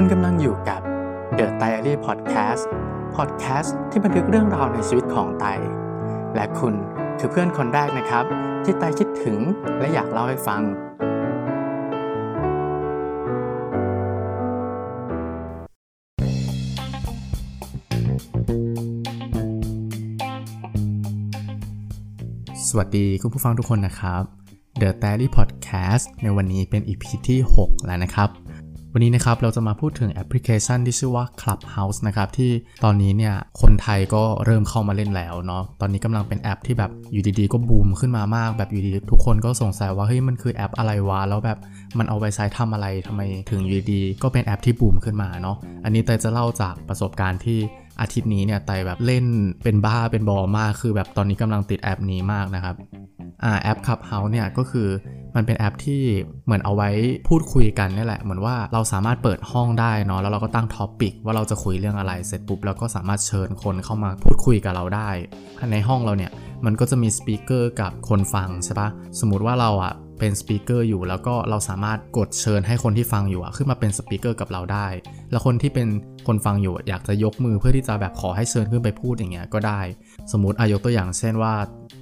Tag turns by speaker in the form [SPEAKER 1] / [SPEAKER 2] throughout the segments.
[SPEAKER 1] คุณกำลังอยู่กับ The Diary Podcast Podcast ที่บันทึกเรื่องราวในชีวิตของไต และคุณคือเพื่อนคนแรกนะครับ ที่ไตคิดถึงและอยากเล่าให้ฟัง สวัสดีคุณผู้ฟังทุกคนนะครับ The Diary Podcast ในวันนี้เป็น EP ที่ 6 แล้วนะครับ วันนี้นะครับเราจะมาพูดถึงแอปพลิเคชันที่ชื่อว่า Clubhouse นะครับที่ตอนนี้เนี่ยคนไทยก็เริ่มเข้ามาเล่นแล้วเนาะตอนนี้กำลังเป็นแอปที่แบบอยู่ดีๆ ก็บูมขึ้นมามากแบบอยู่ดีๆทุกคนก็สงสัยว่าเฮ้ยมันคือแอปอะไรวะแล้วแบบมันเอาไว้ใช้ทำอะไรทำไมถึงอยู่ดีๆก็เป็นแอปที่บูมขึ้นมาเนาะอันนี้เตยจะเล่าจากประสบการณ์ที่อาทิตย์นี้เนี่ยไตแบบเล่นเป็นบ้าเป็นบอมากคือแบบตอนนี้กำลังติดแอปนี้มากนะครับอ่าแอป Clubhouse เนี่ยก็คือ มันเป็นแอปที่เหมือนเอาไว้พูดคุยกันนี่แหละ เหมือนว่าเราสามารถเปิดห้องได้เนาะแล้วเราก็ตั้ง topic ว่าเราจะคุยเรื่องอะไรเสร็จปุ๊บเราก็สามารถเชิญคนเข้ามาพูดคุยกับเราได้ในห้องเราเนี่ยมันก็จะมี speaker กับคนฟังใช่ปะสมมติว่าเราอะเป็น speaker อยู่แล้วก็เราสามารถกดเชิญให้คนที่ฟังอยู่อะขึ้นมาเป็น speaker กับเราได้ แล้วคนที่เป็นคนฟังอยู่อยากจะยกมือเพื่อที่จะแบบขอให้เชิญขึ้นไปพูดอย่างเงี้ยก็ได้ สมมติอายกตัวอย่างเช่นว่า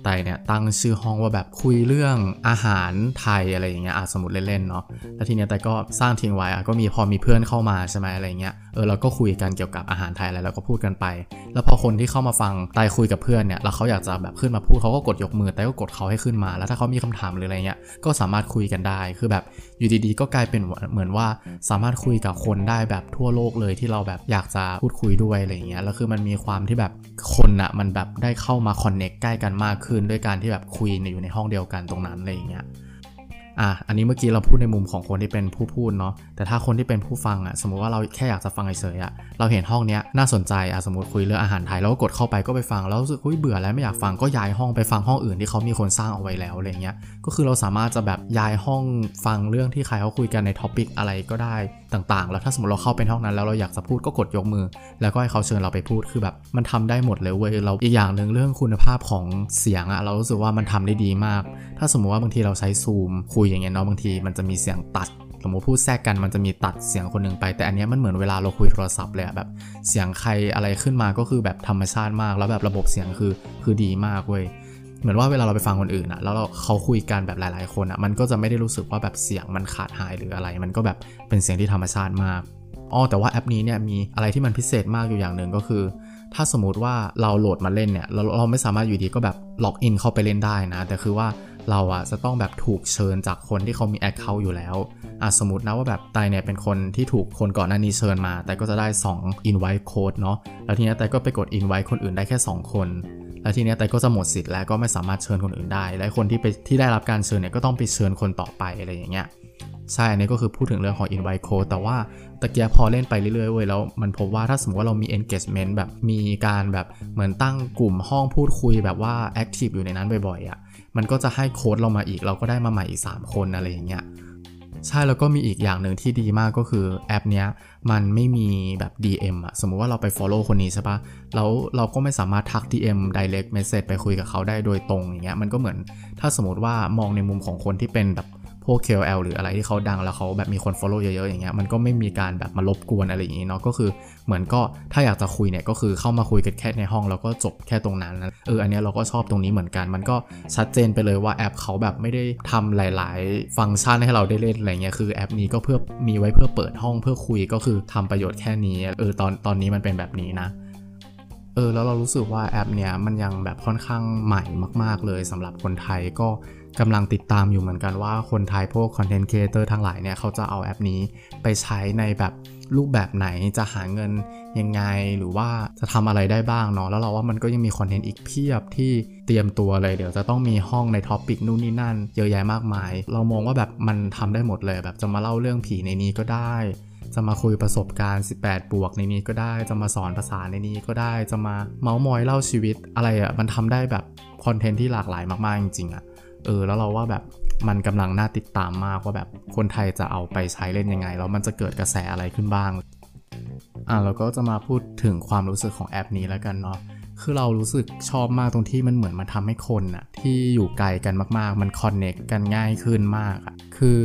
[SPEAKER 1] ไตเนี่ยตั้งชื่อห้องว่าแบบคุยเรื่องอาหารไทยอะไรอย่างเงี้ยอะสมมติเล่นๆเนาะแล้วทีเนี้ยไตก็สร้างทิ้งไว้อะก็มีพอมีเพื่อนเข้ามาใช่ไหมอะไรเงี้ยเออเราก็คุยกันเกี่ยวกับอาหารไทยอะไรเราก็พูดกันไป แล้วพอคนที่เข้ามาฟังไตคุยกับเพื่อนเนี่ยแล้วเขาอยากจะแบบขึ้นมาพูดเขาก็กดยกมือไตก็กดเขาให้ขึ้นมา แล้วถ้าเขามีคำถามหรืออะไรเงี้ยก็สามารถคุยกันได้คือแบบอยู่ดีๆ ก็กลายเป็นเหมือนว่าสามารถคุยกับคนได้แบบทั่วโลกเลยที่เราแบบอยากจะพูดคุยด้วยอะไรเงี้ยแล้วคือมันมีความที่แบบคนอะมันแบบได้เข้ามา connect ใกล้กันมากขึ้นด้วยการที่แบบคุยอยู่ในห้องเดียวกันตรงนั้นอะไรอย่างเงี้ย อะอันนี้เมื่อกี้เราพูดในมุมของคนที่เป็นผู้พูดเนาะแต่ถ้าคนที่เป็นผู้ฟังอะสมมติว่าเราแค่อยากจะฟังเฉยๆอะเราเห็นห้องเนี้ยน่าสนใจอะสมมติคุยเรื่องอาหารไทยแล้วก็กดเข้าไปก็ไปฟังแล้วรู้สึกเบื่อแล้วไม่อยากฟังก็ย้ายห้องไปฟังห้องอื่นที่เขามีคนสร้างเอาไว้แล้วอะไรเงี้ยก็คือเราสามารถจะแบบย้ายห้องฟังเรื่องที่ใครเขาคุยกันใน topic อะไรก็ได้ต่างๆ แล้วถ้าสมมติเราเข้าเป็นห้องนั้นแล้วเราอยากจะพูดก็กดยกมือ แล้วก็ให้เขาเชิญเราไปพูดคือแบบมันทำได้หมดเลยเว้ยเราอีกอย่างหนึ่งเรื่องคุณภาพของเสียงอะเรารู้สึกว่ามันทำได้ดีมาก ถ้าสมมติว่าบางทีเราใช้ซูมคุยอย่างเงี้ยเนาะบางทีมันจะมีเสียงตัดสมมติพูดแทรกกันมันจะมีตัดเสียงคนหนึ่งไป แต่อันนี้มันเหมือนเวลาเราคุยโทรศัพท์เลยอะแบบเสียงใครอะไรขึ้นมาก็คือแบบธรรมชาติมาก แล้วแบบระบบเสียงคือคือดีมากเว้ยเหมือนว่าเวลาเราไปฟังคนอื่นอะแล้วเราเขาคุยกันแบบหลาย ๆ คนอะมันก็จะไม่ได้รู้สึกว่าแบบเสียงมันขาดหายหรืออะไร มันก็แบบเป็นเสียงที่ธรรมชาติมากอ๋อแต่ว่าแอปนี้เนี่ยมีอะไรที่มันพิเศษมากอยู่อย่างหนึ่งก็คือ ถ้าสมมติว่าเราโหลดมาเล่นเนี่ยเราเราไม่สามารถอยู่ดีก็แบบล็อกอินเข้าไปเล่นได้นะ แต่คือว่า เราอะจะต้องแบบถูกเชิญจากคนที่เขามี account อยู่แล้วอะสมมตินะว่าแบบไตเนี่ยเป็นคนที่ถูกคนก่อนหน้านี้เชิญมา ไตก็จะได้2 invite code เนาะแล้วทีนี้ไตก็ไปกด invite คนอื่นได้แค่ 2 คนแล้วทีนี้ไตก็จะหมดสิทธิ์แล้วก็ไม่สามารถเชิญคนอื่นได้ และคนที่ไปที่ได้รับการเชิญเนี่ยก็ต้องไปเชิญคนต่อไปอะไรอย่างเงี้ยใช่อันนี้ก็คือพูดถึงเรื่องของ invite code แต่ว่าตะเกียพอเล่นไปเรื่อยๆเว้ยแล้วมันพบว่าถ้าสมมติว่าเรามี engagement แบบมีการแบบเหมือนตั้งกลุ่มห้องพูดคุยแบบว่า active อยู่ในนั้นบ่อยๆอะ่ะ มันก็จะให้โค้ดเรามาอีก เราก็ได้มาใหม่อีก 3 คนอะไรอย่างเงี้ยใช่แล้วก็มีอีกอย่างหนึ่งที่ดีมากก็คือแอปเนี้ยมันไม่มีแบบ DM อะสมมุติว่าเราไป follow คนนี้ใช่ปะแล้วเราก็ไม่สามารถทัก DM direct message ไปคุยกับเขาได้โดยตรงอย่างเงี้ยมันก็เหมือนถ้าสมมติว่ามองในมุมของคนที่เป็นแบบ พวก KOL หรืออะไรที่เขาดังแล้วเขาแบบมีคน follow เยอะๆอย่างเงี้ยมันก็ไม่มีการแบบมารบกวนอะไรอย่างงี้เนาะก็คือเหมือนก็ถ้าอยากจะคุยเนี่ยก็คือเข้ามาคุยกันแค่ในห้องแล้วก็จบแค่ตรงนั้นเอออันนี้เราก็ชอบตรงนี้เหมือนกัน มันก็ชัดเจนไปเลยว่าแอปเขาแบบไม่ได้ทำหลาย ๆ ฟังก์ชันให้เราได้เล่นอะไรเงี้ยคือแอปนี้ก็เพื่อมีไว้เพื่อเปิดห้องเพื่อคุยก็คือทำประโยชน์แค่นี้เออตอนตอนนี้มันเป็นแบบนี้นะเออแล้วเรารู้สึกว่าแอปเนี้ยมันยังแบบค่อนข้างใหม่มาก ๆ เลยสำหรับคนไทยก็ กำลังติดตามอยู่เหมือนกันว่าคนไทยพวก content creator ทั้งหลายเนี่ยเขาจะเอาแอปนี้ไปใช้ในแบบรูปแบบไหนจะหาเงินยังไงหรือว่าจะทำอะไรได้บ้างเนาะแล้วเราว่ามันก็ยังมีคอนเทนต์อีกเพียบที่เตรียมตัวเลยเดี๋ยวจะต้องมีห้องใน topic นู่นนี่นั่นเยอะแยะมากมาย เรามองว่าแบบมันทำได้หมดเลย แบบจะมาเล่าเรื่องผีในนี้ก็ได้จะมาคุยประสบการณ์ 18 บวกในนี้ก็ได้ จะมาสอนภาษาในนี้ก็ได้ จะมาเมาส์มอยเล่าชีวิตอะไรอะ่ะ มันทำได้แบบคอนเทนต์ที่หลากหลายมาก ๆ จริง ๆอะ่ะ เออแล้วเราว่าแบบมันกำลังน่าติดตามมากว่าแบบคนไทยจะเอาไปใช้เล่นยังไงแล้วมันจะเกิดกระแสอะไรขึ้นบ้างอะเราก็จะมาพูดถึงความรู้สึกของแอปนี้แล้วกันเนาะคือเรารู้สึกชอบมากตรงที่มันเหมือนมันทำให้คนอะที่อยู่ไกลกันมากๆ มันคอนเน็กกันง่ายขึ้นมากอะคือ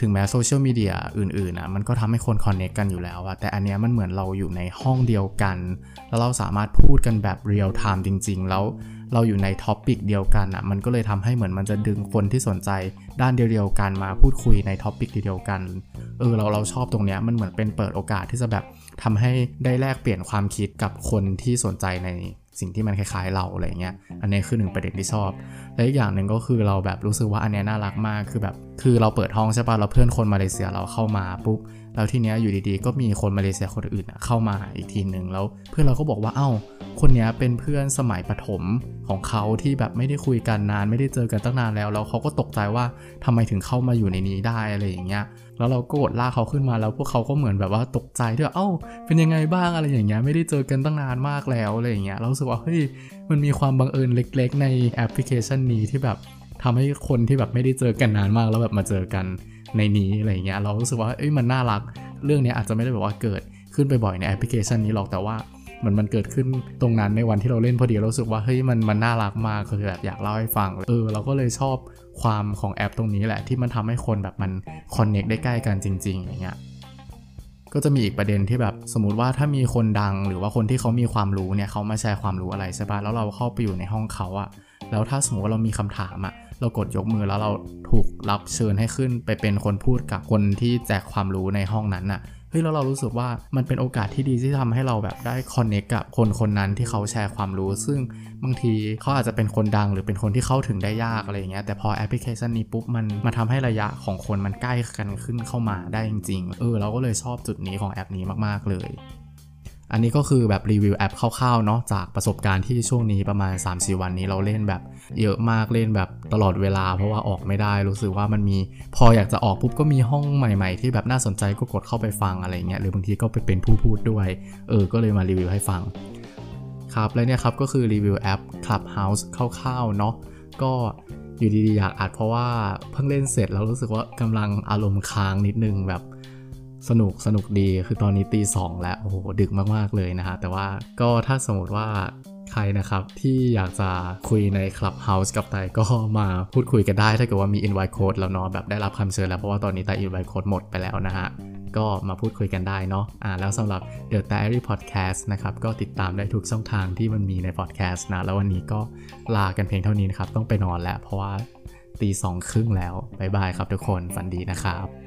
[SPEAKER 1] ถึงแม้โซเชียลมีเดียอื่นๆอะมันก็ทำให้คน connect กันอยู่แล้วอะแต่อันเนี้ยมันเหมือนเราอยู่ในห้องเดียวกัน แล้วเราสามารถพูดกันแบบเรียลไทม์จริง ๆ แล้ว เราอยู่ใน topic เดียวกันอะมันก็เลยทำให้เหมือนมันจะดึงคนที่สนใจด้านเดียวกันมาพูดคุยใน topic เดียวกันเออเราเราชอบตรงเนี้ยมันเหมือนเป็นเปิดโอกาสที่จะแบบทำให้ได้แลกเปลี่ยนความคิดกับคนที่สนใจในสิ่งที่มันคล้ายๆเราอะไรเงี้ย อันนี้คือหนึ่งประเด็นที่ชอบ และอีกอย่างหนึ่งก็คือเราแบบรู้สึกว่าอันนี้น่ารักมาก คือแบบ คือเราเปิดห้องใช่ปะเราเพื่อนคนมาเลเซียเราเข้ามาปุ๊บ แล้วทีเนี้ยอยู่ดีๆ ก็มีคนมาเลเซียคนอื่นเข้ามาอีกทีหนึ่งแล้วเพื่อนเราก็บอกว่า เอ้า คนนี้เป็นเพื่อนสมัยประถมของเขาที่แบบไม่ได้คุยกันนาน ไม่ได้เจอกันตั้งนานแล้วแล้วเขาก็ตกใจว่าทำไมถึงเข้ามาอยู่ในนี้ได้อะไรอย่างเงี้ยแล้วเราก็กดลากเขาขึ้นมาแล้วพวกเขาก็เหมือนแบบว่าตกใจด้วยเอ้า เป็นยังไงบ้างอะไรอย่างเงี้ยไม่ได้เจอกันตั้งนานมากแล้วอะไรอย่างเงี้ยเราสึกว่าเฮ้ยมันมีความบังเอิญเล็ก ๆ ในแอปพลิเคชันนี้ที่แบบทำให้คนที่แบบไม่ได้เจอกันนานมากแล้วแบบมาเจอกันในนี้อะไรอย่างเงี้ยเรารู้สึกว่าเอ้ยมันน่ารัก เรื่องนี้อาจจะไม่ได้แบบว่าเกิดขึ้นไปบ่อยในแอปพลิเคชันนี้หรอกแต่ว่า เหมือนมันเกิดขึ้นตรงนั้นในวันที่เราเล่นพอดีเราสึกว่าเฮ้ยมันมันน่ารักมากคือแบบอยากเล่าให้ฟังเออเราก็เลยชอบความของแอปตรงนี้แหละที่มันทำให้คนแบบมันคอนเน็กได้ใกล้กันจริงๆอย่างเงี้ยก็จะมีอีกประเด็นที่แบบสมมติว่าถ้ามีคนดังหรือว่าคนที่เขามีความรู้เนี่ยเขามาแชร์ความรู้อะไรใช่ปะแล้วเราเข้าไปอยู่ในห้องเขาอะแล้วถ้าสมมติว่าเรามีคำถามอะเรากดยกมือแล้วเราถูกรับเชิญให้ขึ้นไปเป็นคนพูดกับคนที่แจกความรู้ในห้องนั้นอะ เฮ้ยแล้วเรารู้สึกว่ามันเป็นโอกาสที่ดีที่ทำให้เราแบบได้ connect กับคนคนนั้นที่เขาแชร์ความรู้ ซึ่งบางทีเขาอาจจะเป็นคนดังหรือเป็นคนที่เข้าถึงได้ยากอะไรอย่างเงี้ยแต่พอแอปพลิเคชันนี้ปุ๊บมันมาทำให้ระยะของคนมันใกล้กันขึ้นเข้ามาได้จริงๆเออเราก็เลยชอบจุดนี้ของแอปนี้มากๆเลย อันนี้ก็คือแบบรีวิวแอปคร่าวๆเนาะจากประสบการณ์ที่ช่วงนี้ประมาณ 3-4 วันนี้เราเล่นแบบเยอะมากเล่นแบบตลอดเวลา เพราะว่าออกไม่ได้รู้สึกว่ามันมี พออยากจะออกปุ๊บก็มีห้องใหม่ๆ ที่แบบน่าสนใจก็กดเข้าไปฟังอะไรเงี้ยหรือบางทีก็ไปเป็นผู้พูดด้วยเออก็เลยมารีวิวให้ฟังครับและเนี่ยครับก็คือรีวิวแอป Clubhouse คร่าวๆเนาะก็อยู่ดีๆอยากอัดเพราะว่าเพิ่งเล่นเสร็จแล้วรู้สึกว่ากำลังอารมณ์ค้างนิดนึงแบบ สนุกสนุกดีคือตอนนี้ตีสองแล้ว โอ้โห ดึกมากๆเลยนะฮะ แต่ว่าก็ถ้าสมมติว่าใครนะครับ ที่อยากจะคุยใน Clubhouse กับไตก็มาพูดคุยกันได้ ถ้าเกิดว่ามี invite code แล้วเนาะแบบได้รับคำเชิญแล้ว เพราะว่าตอนนี้ไต invite code หมดไปแล้วนะฮะ ก็มาพูดคุยกันได้เนาะอ่าแล้วสำหรับ The Diary Podcast นะครับ ก็ติดตามได้ทุกช่องทางที่มันมีใน podcast นะ แล้ววันนี้ก็ลากันเพียงเท่านี้นะครับ ต้องไปนอนแล้ว เพราะว่าตีสองครึ่งแล้วบ๊ายบายครับทุกคนฝันดีนะครับ